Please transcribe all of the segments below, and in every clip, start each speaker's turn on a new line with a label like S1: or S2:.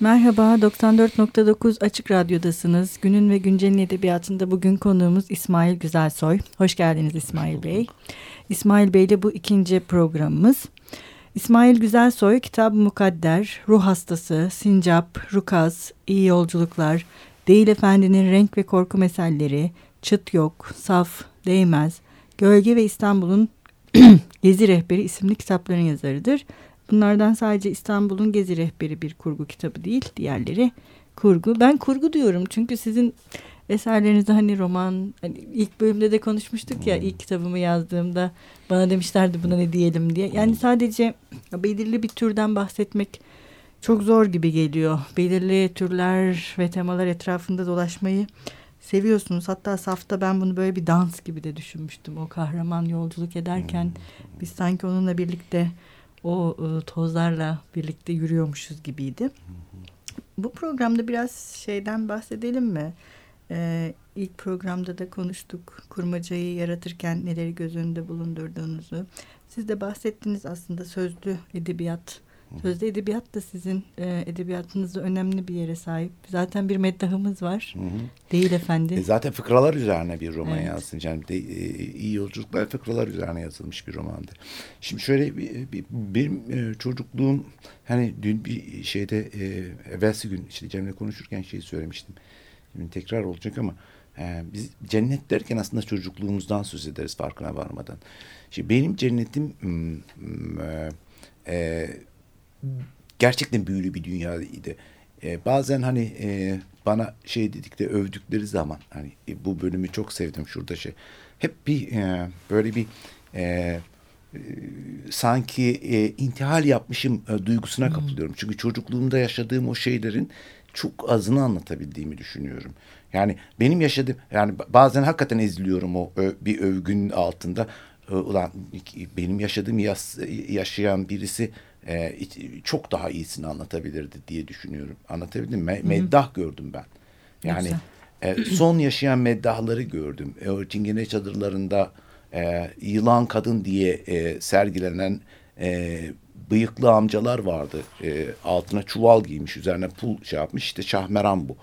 S1: Merhaba, 94.9 Açık Radyo'dasınız. Günün ve Güncel'in edebiyatında bugün konuğumuz İsmail Güzelsoy. Hoş geldiniz İsmail Bey. İsmail Bey ile bu ikinci programımız. İsmail Güzelsoy, Kitab Mukadder, Ruh Hastası, Sincap, Rukaz, İyi Yolculuklar, Değil Efendi'nin Renk ve Korku Meselleri, Çıt Yok, Saf, Değmez, Gölge ve İstanbul'un Gezi Rehberi isimli kitapların yazarıdır. Bunlardan sadece İstanbul'un Gezi Rehberi bir kurgu kitabı değil. Diğerleri kurgu. Ben kurgu diyorum çünkü sizin eserlerinizde hani roman hani ilk bölümde de konuşmuştuk ya ilk kitabımı yazdığımda bana demişlerdi buna ne diyelim diye. Yani sadece belirli bir türden bahsetmek çok zor gibi geliyor. Belirli türler ve temalar etrafında dolaşmayı seviyorsunuz. Hatta safta ben bunu böyle bir dans gibi de düşünmüştüm. O kahraman yolculuk ederken biz sanki onunla birlikte o e, tozlarla birlikte yürüyormuşuz gibiydi. Bu programda biraz şeyden bahsedelim mi? Ee, ilk programda da konuştuk kurmacayı yaratırken neleri göz önünde bulundurduğunuzu. Siz de bahsettiniz aslında sözlü edebiyat Sözde edebiyat da sizin e, edebiyatınızda önemli bir yere sahip. Zaten bir meddahımız var. Hı hı. Değil efendi.
S2: E zaten fıkralar üzerine bir roman evet. yazdın. Yani de, e, iyi yolculuklar fıkralar üzerine yazılmış bir romandı. Şimdi şöyle bir, bir, benim e, çocukluğum hani dün bir şeyde e, evvelsi gün işte Cem'le konuşurken şeyi söylemiştim. Şimdi tekrar olacak ama e, biz cennet derken aslında çocukluğumuzdan söz ederiz farkına varmadan. Şimdi benim cennetim e, e, gerçekten büyülü bir dünyaydı. E, bazen hani e, bana şey dedikleri övdükleri zaman hani e, bu bölümü çok sevdim şurada şey. Hep bir e, böyle bir e, e, sanki e, intihal yapmışım e, duygusuna kapılıyorum. Çünkü çocukluğumda yaşadığım o şeylerin çok azını anlatabildiğimi düşünüyorum. Yani benim yaşadığım yani bazen hakikaten eziliyorum o ö, bir övgünün altında. Ulan benim yaşadığım yas, yaşayan birisi e, çok daha iyisini anlatabilirdi diye düşünüyorum. Anlatabildim mi? Meddah gördüm ben. Yani e, son yaşayan meddahları gördüm. E, Çingene çadırlarında e, yılan kadın diye e, sergilenen e, bıyıklı amcalar vardı. E, altına çuval giymiş, üzerine pul şey yapmış. İşte Şahmeran bu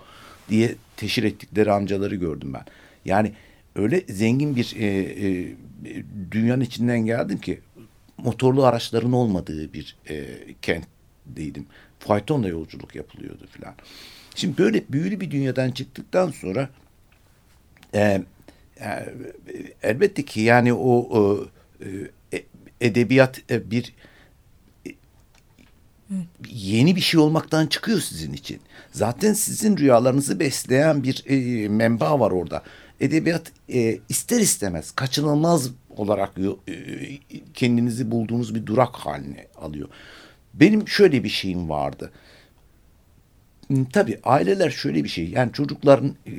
S2: diye teşhir ettikleri amcaları gördüm ben. Yani öyle zengin bir e, e, dünyanın içinden geldim ki motorlu araçların olmadığı bir e, kentteydim. Faytonla yolculuk yapılıyordu filan. Şimdi böyle büyülü bir dünyadan çıktıktan sonra e, e, elbette ki yani o e, edebiyat e, bir e, yeni bir şey olmaktan çıkıyor sizin için. Zaten sizin rüyalarınızı besleyen bir e, menba var orada. Edebiyat e, ister istemez kaçınılmaz olarak e, kendinizi bulduğunuz bir durak haline alıyor. Benim şöyle bir şeyim vardı. Hmm, tabii aileler şöyle bir şey yani çocukların e,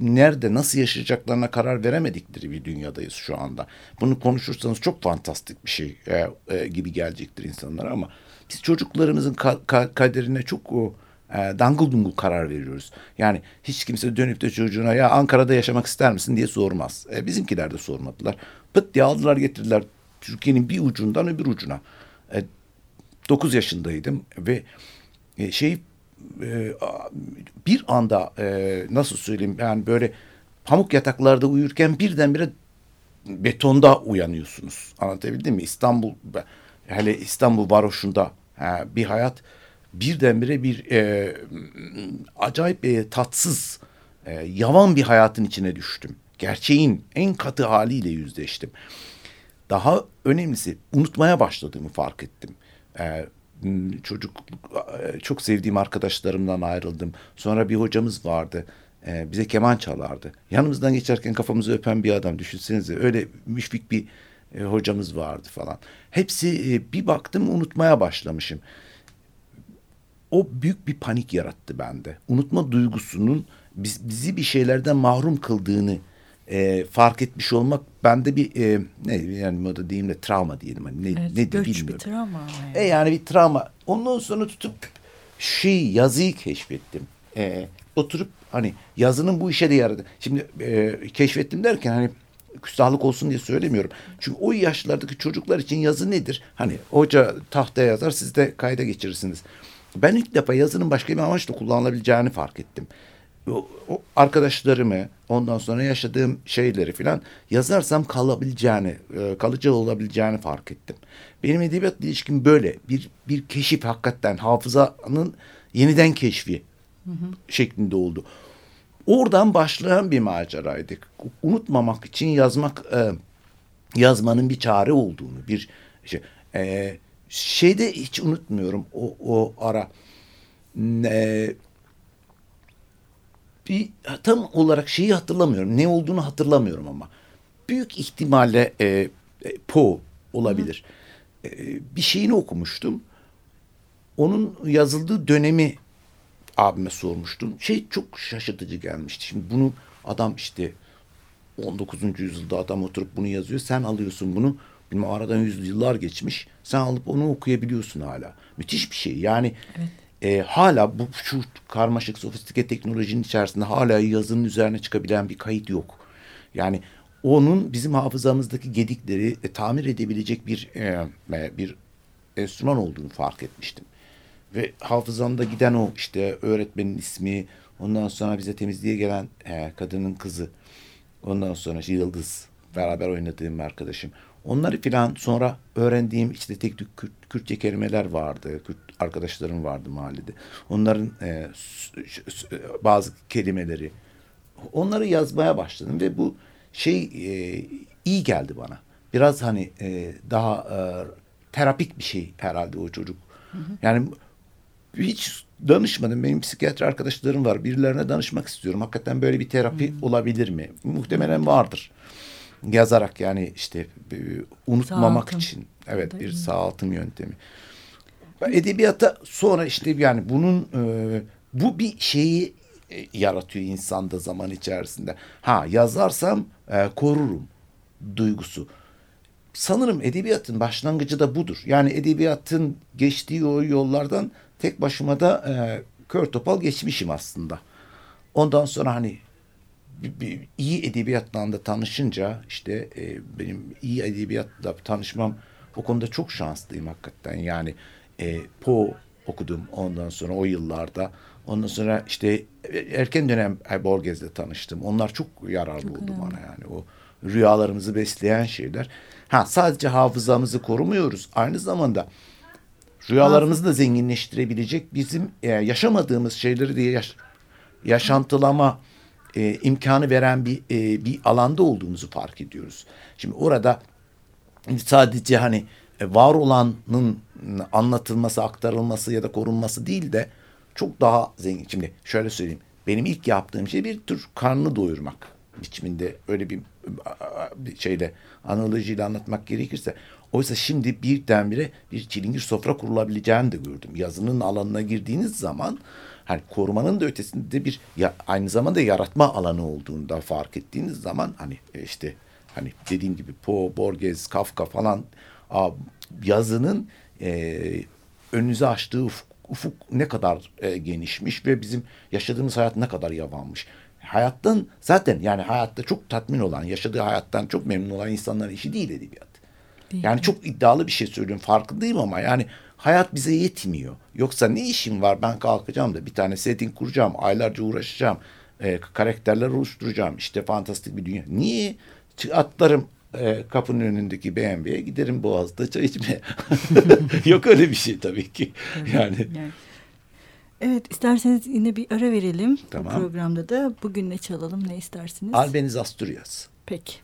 S2: nerede nasıl yaşayacaklarına karar veremedikleri bir dünyadayız şu anda. Bunu konuşursanız çok fantastik bir şey e, e, gibi gelecektir insanlara ama biz çocuklarımızın ka ka kaderine çok o, e, dangıl dungul karar veriyoruz. Yani hiç kimse dönüp de çocuğuna ya Ankara'da yaşamak ister misin diye sormaz. E, bizimkiler de sormadılar. Pıt diye aldılar getirdiler Türkiye'nin bir ucundan öbür ucuna. E, 9 yaşındaydım ve e, şey e, bir anda e, nasıl söyleyeyim yani böyle pamuk yataklarda uyurken birdenbire betonda uyanıyorsunuz. Anlatabildim mi? İstanbul hele İstanbul varoşunda ha, bir hayat birdenbire bir e, acayip e, tatsız e, yavan bir hayatın içine düştüm. Gerçeğin en katı haliyle yüzleştim. Daha önemlisi unutmaya başladığımı fark ettim. E, çocuk e, çok sevdiğim arkadaşlarımdan ayrıldım. Sonra bir hocamız vardı. E, bize keman çalardı. Yanımızdan geçerken kafamızı öpen bir adam düşünsenize. Öyle müşfik bir e, hocamız vardı falan. Hepsi e, bir baktım unutmaya başlamışım o büyük bir panik yarattı bende. Unutma duygusunun biz, bizi bir şeylerden mahrum kıldığını e, fark etmiş olmak bende bir e, ne yani moda diyeyim de travma diyelim hani ne evet, ne de bilmiyorum. bir travma. Yani. E yani bir travma. Ondan sonra tutup şey yazıyı keşfettim. E, oturup hani yazının bu işe de yaradı. Şimdi e, keşfettim derken hani küstahlık olsun diye söylemiyorum. Çünkü o yaşlardaki çocuklar için yazı nedir? Hani hoca tahtaya yazar siz de kayda geçirirsiniz. Ben ilk defa yazının başka bir amaçla kullanılabileceğini fark ettim. O, o arkadaşlarımı ondan sonra yaşadığım şeyleri filan yazarsam kalabileceğini, e, kalıcı olabileceğini fark ettim. Benim edebiyat ilişkim böyle bir bir keşif hakikaten hafızanın yeniden keşfi hı hı. şeklinde oldu. Oradan başlayan bir maceraydı. Unutmamak için yazmak e, yazmanın bir çare olduğunu bir şey. E, şeyde hiç unutmuyorum o, o ara. E, bir tam olarak şeyi hatırlamıyorum. Ne olduğunu hatırlamıyorum ama. Büyük ihtimalle e, e, Poe olabilir. E, bir şeyini okumuştum. Onun yazıldığı dönemi abime sormuştum. Şey çok şaşırtıcı gelmişti. Şimdi bunu adam işte 19. yüzyılda adam oturup bunu yazıyor. Sen alıyorsun bunu. Bilmem aradan yüzyıllar geçmiş. Sen alıp onu okuyabiliyorsun hala. Müthiş bir şey. Yani evet. e, hala bu şu karmaşık sofistike teknolojinin içerisinde hala yazının üzerine çıkabilen bir kayıt yok. Yani onun bizim hafızamızdaki gedikleri e, tamir edebilecek bir e, bir enstrüman olduğunu fark etmiştim. Ve hafızamda giden o işte öğretmenin ismi, ondan sonra bize temizliğe gelen e, kadının kızı, ondan sonra işte Yıldız beraber oynadığım arkadaşım. Onları filan sonra öğrendiğim işte tek tük Kürt, Kürtçe kelimeler vardı. Kürt arkadaşlarım vardı mahallede. Onların e, bazı kelimeleri onları yazmaya başladım ve bu şey e, iyi geldi bana. Biraz hani e, daha e, terapik bir şey herhalde o çocuk. Hı hı. Yani hiç danışmadım. Benim psikiyatri arkadaşlarım var. Birilerine danışmak istiyorum. Hakikaten böyle bir terapi hmm. olabilir mi? Muhtemelen vardır. Yazarak yani işte e, unutmamak sağaltım. için. Evet bir sağaltım yöntemi. Edebiyata sonra işte yani bunun e, bu bir şeyi e, yaratıyor insanda zaman içerisinde. Ha yazarsam e, korurum duygusu. Sanırım edebiyatın başlangıcı da budur. Yani edebiyatın geçtiği o yollardan tek başıma da e, kör topal geçmişim aslında. Ondan sonra hani iyi edebiyatla da tanışınca işte e, benim iyi edebiyatla tanışmam o konuda çok şanslıyım hakikaten. Yani e, Poe okudum ondan sonra o yıllarda. Ondan sonra işte erken dönem Borges'le tanıştım. Onlar çok yararlı çok oldu önemli. bana yani. O rüyalarımızı besleyen şeyler. Ha sadece hafızamızı korumuyoruz. Aynı zamanda rüyalarımızı da zenginleştirebilecek bizim e, yaşamadığımız şeyleri diye yaş yaşantılama e, imkanı veren bir e, bir alanda olduğumuzu fark ediyoruz. Şimdi orada sadece hani e, var olanın anlatılması, aktarılması ya da korunması değil de çok daha zengin. Şimdi şöyle söyleyeyim. Benim ilk yaptığım şey bir tür karnını doyurmak biçiminde öyle bir, bir şeyle analojiyle anlatmak gerekirse Oysa şimdi birdenbire bir çilingir sofra kurulabileceğini de gördüm. Yazının alanına girdiğiniz zaman hani korumanın da ötesinde bir ya, aynı zamanda yaratma alanı olduğunu da fark ettiğiniz zaman hani e, işte hani dediğim gibi Poe, Borges, Kafka falan a, yazının e, önünüze açtığı ufuk, ufuk ne kadar e, genişmiş ve bizim yaşadığımız hayat ne kadar yavanmış. Hayattan zaten yani hayatta çok tatmin olan, yaşadığı hayattan çok memnun olan insanların işi değil edebiyat. Değil yani mi? çok iddialı bir şey söylüyorum farkındayım ama yani hayat bize yetmiyor. Yoksa ne işim var ben kalkacağım da bir tane setting kuracağım, aylarca uğraşacağım, e, karakterler oluşturacağım, işte fantastik bir dünya. Niye? Atlarım e, kapının önündeki BMW'ye giderim Boğaz'da çay içmeye. Yok öyle bir şey tabii ki. Yani. yani.
S1: Evet isterseniz yine bir ara verelim tamam. bu programda da. Bugün ne çalalım ne istersiniz?
S2: Albeniz Asturias.
S1: Peki.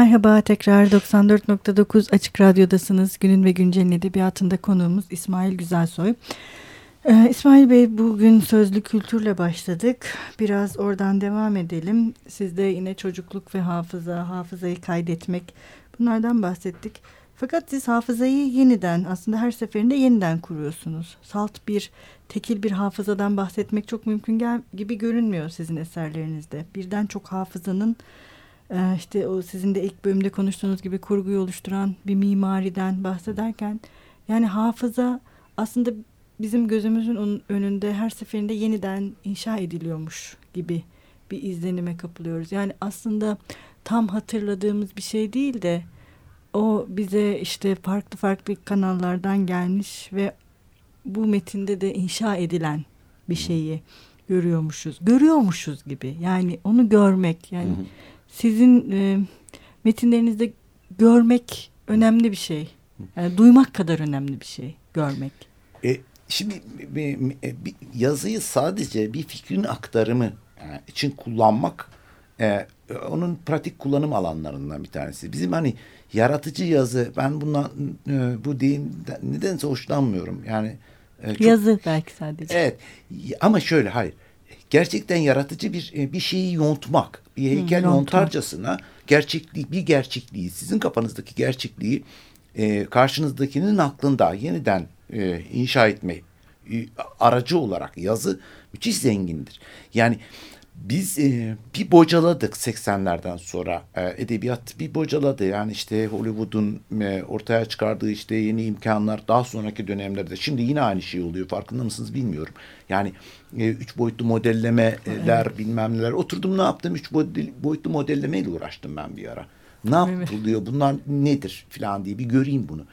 S1: Merhaba tekrar 94.9 Açık Radyo'dasınız. Günün ve Güncel'in edebiyatında konuğumuz İsmail Güzelsoy. Ee, İsmail Bey bugün sözlü kültürle başladık. Biraz oradan devam edelim. Sizde yine çocukluk ve hafıza, hafızayı kaydetmek bunlardan bahsettik. Fakat siz hafızayı yeniden aslında her seferinde yeniden kuruyorsunuz. Salt bir tekil bir hafızadan bahsetmek çok mümkün gibi görünmüyor sizin eserlerinizde. Birden çok hafızanın işte o sizin de ilk bölümde konuştuğunuz gibi kurguyu oluşturan bir mimariden bahsederken yani hafıza aslında bizim gözümüzün önünde her seferinde yeniden inşa ediliyormuş gibi bir izlenime kapılıyoruz. Yani aslında tam hatırladığımız bir şey değil de o bize işte farklı farklı kanallardan gelmiş ve bu metinde de inşa edilen bir şeyi görüyormuşuz. Görüyormuşuz gibi. Yani onu görmek yani hı hı sizin e, metinlerinizde görmek önemli bir şey. Yani duymak kadar önemli bir şey görmek.
S2: E, şimdi bir, yazıyı sadece bir fikrin aktarımı yani için kullanmak e, onun pratik kullanım alanlarından bir tanesi. Bizim hani yaratıcı yazı ben bundan e, bu deyim nedense hoşlanmıyorum. Yani
S1: e, çok, yazı belki sadece.
S2: Evet ama şöyle hayır gerçekten yaratıcı bir e, bir şeyi yontmak, bir heykel hmm, yontarcasına gerçekliği, bir gerçekliği, sizin kafanızdaki gerçekliği e, karşınızdakinin aklında yeniden e, inşa etme e, aracı olarak yazı müthiş zengindir. Yani biz e, bir bocaladık 80'lerden sonra. E, edebiyat bir bocaladı. Yani işte Hollywood'un e, ortaya çıkardığı işte yeni imkanlar daha sonraki dönemlerde. Şimdi yine aynı şey oluyor. Farkında mısınız bilmiyorum. Yani e, üç boyutlu modellemeler evet. bilmem neler. Oturdum ne yaptım? Üç boyutlu modellemeyle uğraştım ben bir ara. Ne yapılıyor? Bunlar nedir falan diye bir göreyim bunu.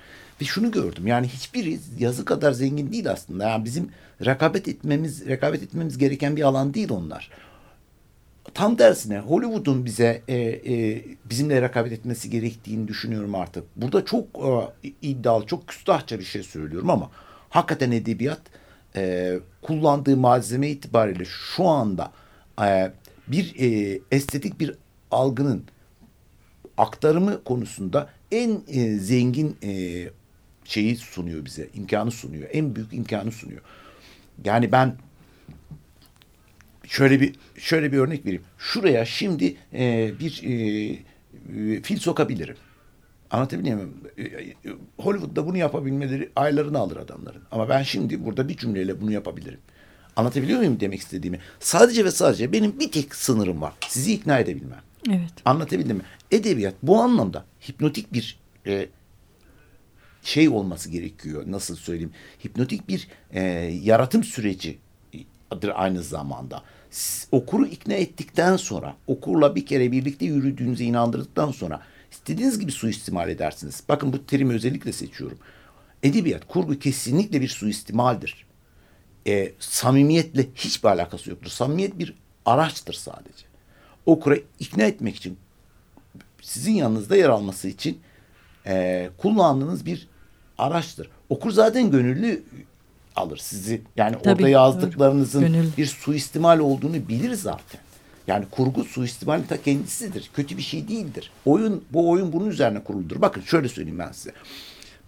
S2: Ve şunu gördüm. Yani hiçbiri yazı kadar zengin değil aslında. Yani bizim rekabet etmemiz rekabet etmemiz gereken bir alan değil onlar tam tersine Hollywood'un bize e, e, bizimle rekabet etmesi gerektiğini düşünüyorum artık. Burada çok e, iddialı, çok küstahça bir şey söylüyorum ama hakikaten edebiyat e, kullandığı malzeme itibariyle şu anda e, bir e, estetik bir algının aktarımı konusunda en e, zengin e, şeyi sunuyor bize, imkanı sunuyor. En büyük imkanı sunuyor. Yani ben şöyle bir şöyle bir örnek vereyim. Şuraya şimdi e, bir e, e, fil sokabilirim. Anlatabiliyor muyum? E, e, Hollywood'da bunu yapabilmeleri aylarını alır adamların. Ama ben şimdi burada bir cümleyle bunu yapabilirim. Anlatabiliyor muyum demek istediğimi? Sadece ve sadece benim bir tek sınırım var. Sizi ikna edebilmem.
S1: Evet.
S2: Anlatabildim mi? Edebiyat bu anlamda hipnotik bir e, şey olması gerekiyor. Nasıl söyleyeyim? Hipnotik bir e, yaratım süreci aynı zamanda okuru ikna ettikten sonra, okurla bir kere birlikte yürüdüğünüze inandırdıktan sonra istediğiniz gibi suistimal edersiniz. Bakın bu terimi özellikle seçiyorum. Edebiyat, kurgu kesinlikle bir suistimaldir. E, samimiyetle hiçbir alakası yoktur. Samimiyet bir araçtır sadece. Okura ikna etmek için, sizin yanınızda yer alması için e, kullandığınız bir araçtır. Okur zaten gönüllü alır sizi. Yani Tabii, orada yazdıklarınızın Gönül. bir suistimal olduğunu bilir zaten. Yani kurgu suistimal ta kendisidir. Kötü bir şey değildir. Oyun bu oyun bunun üzerine kuruludur. Bakın şöyle söyleyeyim ben size.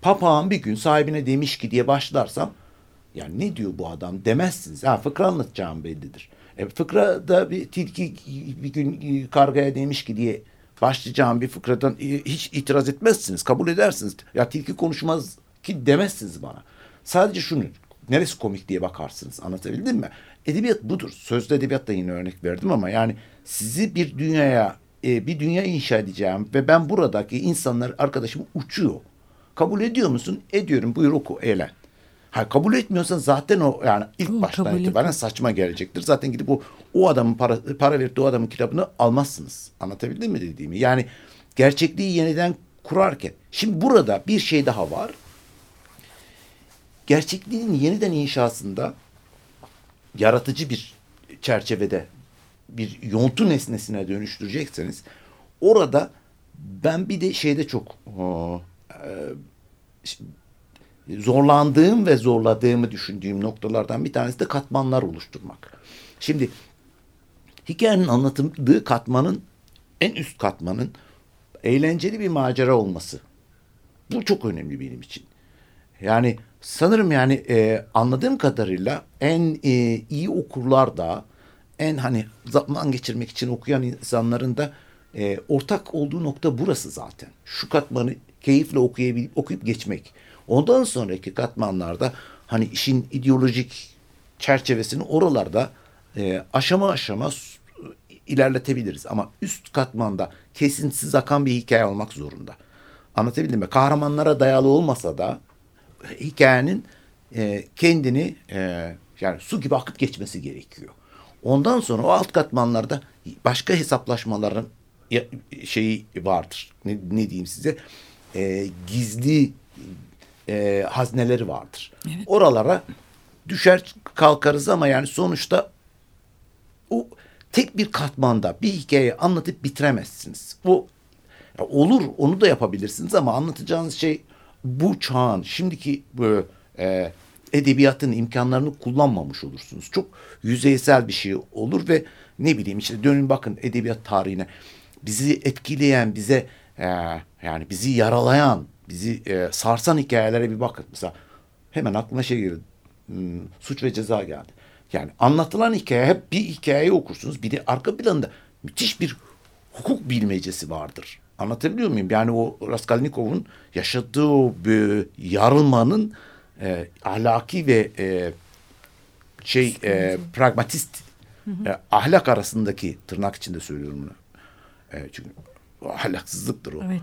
S2: Papağan bir gün sahibine demiş ki diye başlarsam Yani ne diyor bu adam demezsiniz. Ha fıkra anlatacağım bellidir. E, fıkra da bir tilki bir gün e, kargaya demiş ki diye başlayacağım bir fıkradan e, hiç itiraz etmezsiniz. Kabul edersiniz. Ya tilki konuşmaz ki demezsiniz bana. Sadece şunu neresi komik diye bakarsınız. Anlatabildim mi? Edebiyat budur. Sözlü edebiyatta yine örnek verdim ama yani sizi bir dünyaya e, bir dünya inşa edeceğim ve ben buradaki insanlar arkadaşım uçuyor. Kabul ediyor musun? Ediyorum. Buyur oku, eğlen. Ha, kabul etmiyorsan zaten o yani ilk
S1: Hı,
S2: baştan itibaren saçma gelecektir. Zaten gidip o o adamın para para de o adamın kitabını almazsınız. Anlatabildim mi dediğimi? Yani gerçekliği yeniden kurarken. Şimdi burada bir şey daha var. Gerçekliğin yeniden inşasında yaratıcı bir çerçevede bir yontu nesnesine dönüştürecekseniz orada ben bir de şeyde çok e, zorlandığım ve zorladığımı düşündüğüm noktalardan bir tanesi de katmanlar oluşturmak. Şimdi hikayenin anlatıldığı katmanın en üst katmanın eğlenceli bir macera olması. Bu çok önemli benim için. Yani sanırım yani e, anladığım kadarıyla en e, iyi okurlar da en hani zaman geçirmek için okuyan insanların da e, ortak olduğu nokta burası zaten. Şu katmanı keyifle okuyabilip okuyup geçmek. Ondan sonraki katmanlarda hani işin ideolojik çerçevesini oralarda e, aşama aşama ilerletebiliriz. Ama üst katmanda kesintisiz akan bir hikaye olmak zorunda. Anlatabildim mi? Kahramanlara dayalı olmasa da hikayenin e, kendini e, yani su gibi akıp geçmesi gerekiyor. Ondan sonra o alt katmanlarda başka hesaplaşmaların şeyi vardır. Ne, ne diyeyim size? E, gizli e, hazneleri vardır. Oralara düşer kalkarız ama yani sonuçta o tek bir katmanda bir hikaye anlatıp bitiremezsiniz. Ya olur onu da yapabilirsiniz ama anlatacağınız şey bu çağın şimdiki bu e, edebiyatın imkanlarını kullanmamış olursunuz. Çok yüzeysel bir şey olur ve ne bileyim işte dönün bakın edebiyat tarihine bizi etkileyen bize e, yani bizi yaralayan bizi e, sarsan hikayelere bir bakın. Mesela hemen aklıma şey geldi. Hmm, suç ve ceza geldi. Yani anlatılan hikaye hep bir hikayeyi okursunuz. Bir de arka planda müthiş bir hukuk bilmecesi vardır. Anlatabiliyor muyum? Yani o Raskolnikov'un yaşadığı o yarılmanın e, ahlaki ve e, şey e, pragmatist e, ahlak arasındaki tırnak içinde söylüyorum bunu. E, çünkü ahlaksızlıktır o.
S1: Evet.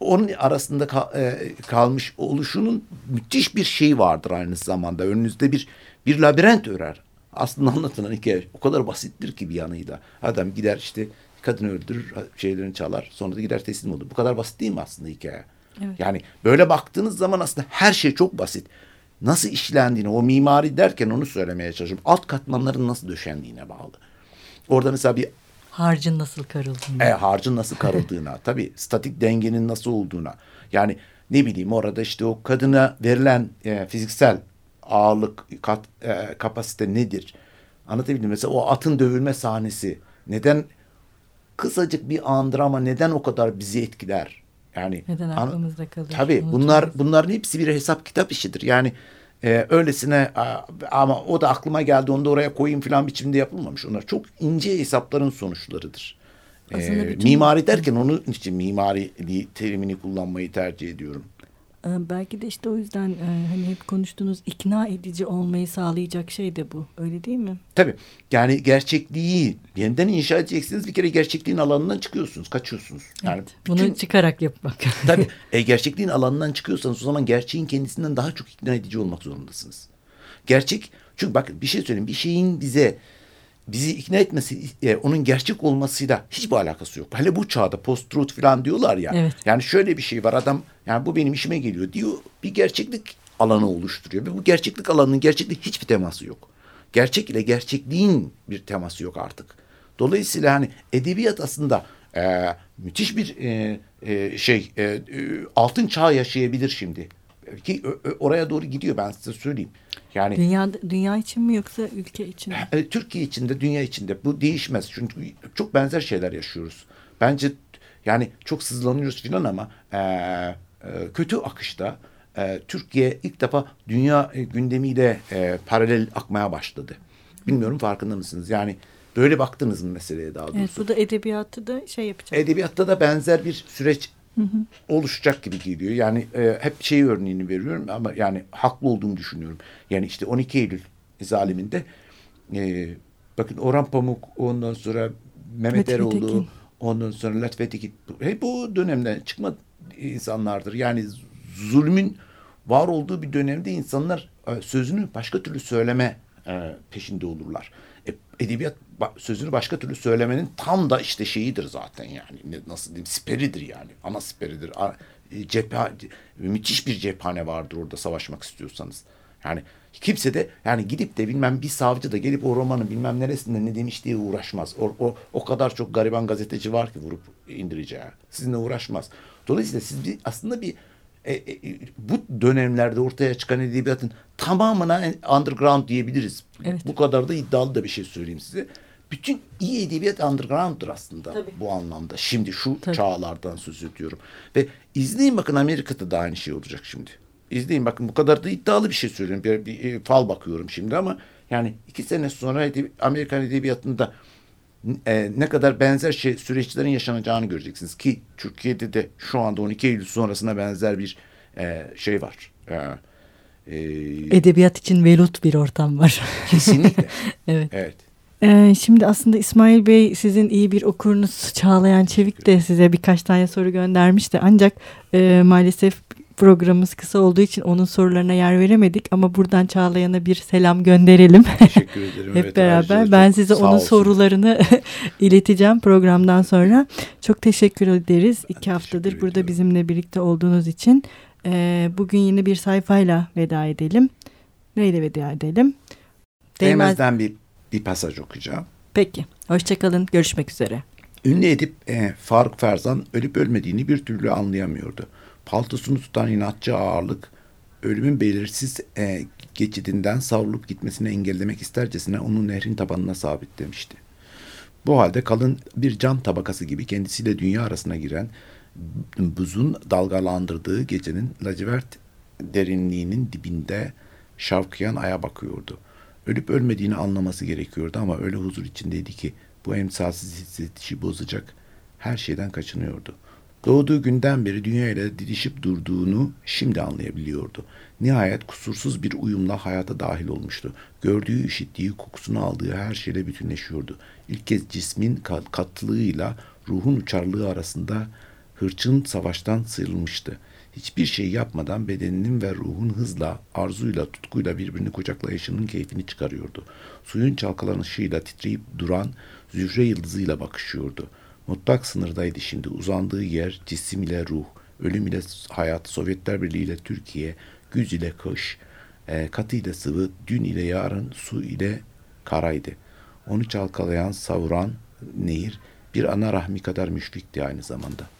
S2: Onun arasında ka- e, kalmış oluşunun müthiş bir şey vardır aynı zamanda. Önünüzde bir bir labirent örer. Aslında anlatılan hikaye o kadar basittir ki bir yanıyla. Adam gider işte kadını öldürür, şeylerini çalar, sonra da gider teslim olur. Bu kadar basit değil mi aslında hikaye?
S1: Evet.
S2: Yani böyle baktığınız zaman aslında her şey çok basit. Nasıl işlendiğini, o mimari derken onu söylemeye çalışıyorum. Alt katmanların nasıl döşendiğine bağlı. Orada mesela bir
S1: Harcın nasıl karıldığını.
S2: e, harcın nasıl karıldığına, tabii statik dengenin nasıl olduğuna. Yani ne bileyim orada işte o kadına verilen e, fiziksel ağırlık, kat, e, kapasite nedir? Anlatabildim? Mesela o atın dövülme sahnesi neden kısacık bir andır ama neden o kadar bizi etkiler? Yani
S1: Neden aklımızda kalır?
S2: Tabii
S1: unutulmaz.
S2: bunlar bunların hepsi bir hesap kitap işidir. Yani e, öylesine ama o da aklıma geldi onu da oraya koyayım falan biçimde yapılmamış. Onlar çok ince hesapların sonuçlarıdır. E,
S1: bütün-
S2: Mimari derken onun için mimari terimini kullanmayı tercih ediyorum.
S1: Ee, Belki de işte o yüzden e, hani hep konuştuğunuz ikna edici olmayı sağlayacak şey de bu. Öyle değil mi?
S2: Tabii yani gerçekliği yeniden inşa edeceksiniz. Bir kere gerçekliğin alanından çıkıyorsunuz, kaçıyorsunuz. Yani
S1: Evet,
S2: bütün-
S1: Bunu çıkarak yapmak.
S2: Tabii e, gerçekliğin alanından çıkıyorsanız o zaman gerçeğin kendisinden daha çok ikna edici olmak zorundasınız. Gerçek çünkü bakın bir şey söyleyeyim bir şeyin bize bizi ikna etmesi e, onun gerçek olmasıyla hiçbir alakası yok. Hele bu çağda post truth falan diyorlar ya.
S1: Evet.
S2: Yani şöyle bir şey var adam yani bu benim işime geliyor diyor bir gerçeklik alanı oluşturuyor ve bu gerçeklik alanının gerçeklik hiçbir teması yok. Gerçek ile gerçekliğin bir teması yok artık. Dolayısıyla hani edebiyat aslında e, müthiş bir e, e, şey e, e, altın çağ yaşayabilir şimdi. Ki oraya doğru gidiyor ben size söyleyeyim. Yani
S1: dünya, dünya için mi yoksa ülke için mi?
S2: e, Türkiye içinde, dünya içinde bu değişmez. Çünkü çok benzer şeyler yaşıyoruz. Bence yani çok sızlanıyoruz filan ama e, e, kötü akışta e, Türkiye ilk defa dünya e, gündemiyle e, paralel akmaya başladı. Bilmiyorum farkında mısınız? Yani böyle baktınız mı meseleye daha doğrusu?
S1: Evet, bu da edebiyatı da şey yapacak.
S2: Edebiyatta da benzer bir süreç hı hı. oluşacak gibi geliyor. Yani e, hep şey örneğini veriyorum ama yani haklı olduğumu düşünüyorum. Yani işte 12 Eylül zaliminde e, bakın Orhan Pamuk ondan sonra Mehmet Eroğlu ondan sonra Lütfü Tekin hep bu dönemden çıkma insanlardır. Yani zulmün var olduğu bir dönemde insanlar e, sözünü başka türlü söyleme e, peşinde olurlar. E, edebiyat sözünü başka türlü söylemenin tam da işte şeyidir zaten yani nasıl diyeyim siperidir yani ana siperidir. Cephe, müthiş bir cephane vardır orada savaşmak istiyorsanız. Yani kimse de yani gidip de bilmem bir savcı da gelip o romanın bilmem neresinde ne demiş diye uğraşmaz. O, o, o kadar çok gariban gazeteci var ki vurup indireceği. Sizinle uğraşmaz. Dolayısıyla siz bir, aslında bir e, e, bu dönemlerde ortaya çıkan edebiyatın tamamına underground diyebiliriz. Evet. Bu kadar da iddialı da bir şey söyleyeyim size. Bütün iyi edebiyat underground'dur aslında Tabii. bu anlamda. Şimdi şu Tabii. çağlardan söz ediyorum. Ve izleyin bakın Amerika'da da aynı şey olacak şimdi. İzleyin bakın bu kadar da iddialı bir şey söylüyorum. Bir, bir, bir fal bakıyorum şimdi ama yani iki sene sonra edebi, Amerikan edebiyatında e, ne kadar benzer şey süreçlerin yaşanacağını göreceksiniz ki Türkiye'de de şu anda 12 Eylül sonrasına benzer bir e, şey var. E,
S1: e, Edebiyat için velut bir ortam var.
S2: Kesinlikle.
S1: evet. Evet. Ee, şimdi aslında İsmail Bey sizin iyi bir okurunuz Çağlayan Çevik de size birkaç tane soru göndermişti. Ancak e, maalesef programımız kısa olduğu için onun sorularına yer veremedik ama buradan Çağlayan'a bir selam gönderelim.
S2: Teşekkür ederim.
S1: Hep evet, beraber. Ben size onun olsun. sorularını ileteceğim programdan sonra. Çok teşekkür ederiz. Ben İki haftadır burada ediyorum. bizimle birlikte olduğunuz için. Ee, bugün yine bir sayfayla veda edelim. Neyle veda edelim?
S2: Değmez'den bir, bir pasaj okuyacağım.
S1: Peki. Hoşçakalın. Görüşmek üzere.
S2: Ünlü edip e, Faruk Ferzan ölüp ölmediğini bir türlü anlayamıyordu paltosunu tutan inatçı ağırlık ölümün belirsiz e, geçidinden savrulup gitmesini engellemek istercesine onu nehrin tabanına sabitlemişti. Bu halde kalın bir cam tabakası gibi kendisiyle dünya arasına giren buzun dalgalandırdığı gecenin lacivert derinliğinin dibinde şavkıyan aya bakıyordu. Ölüp ölmediğini anlaması gerekiyordu ama öyle huzur içindeydi ki bu emsalsiz hissedişi bozacak her şeyden kaçınıyordu.'' Doğduğu günden beri dünya ile didişip durduğunu şimdi anlayabiliyordu. Nihayet kusursuz bir uyumla hayata dahil olmuştu. Gördüğü, işittiği, kokusunu aldığı her şeyle bütünleşiyordu. İlk kez cismin katlılığıyla ruhun uçarlığı arasında hırçın savaştan sıyrılmıştı. Hiçbir şey yapmadan bedeninin ve ruhun hızla, arzuyla, tutkuyla birbirini kucaklayışının keyfini çıkarıyordu. Suyun çalkalanışıyla titreyip duran zühre yıldızıyla bakışıyordu. Mutlak sınırdaydı şimdi. Uzandığı yer cisim ile ruh, ölüm ile hayat, Sovyetler Birliği ile Türkiye, güz ile kış, e, katı ile sıvı, dün ile yarın, su ile karaydı. Onu çalkalayan, savuran nehir bir ana rahmi kadar müşfikti aynı zamanda.''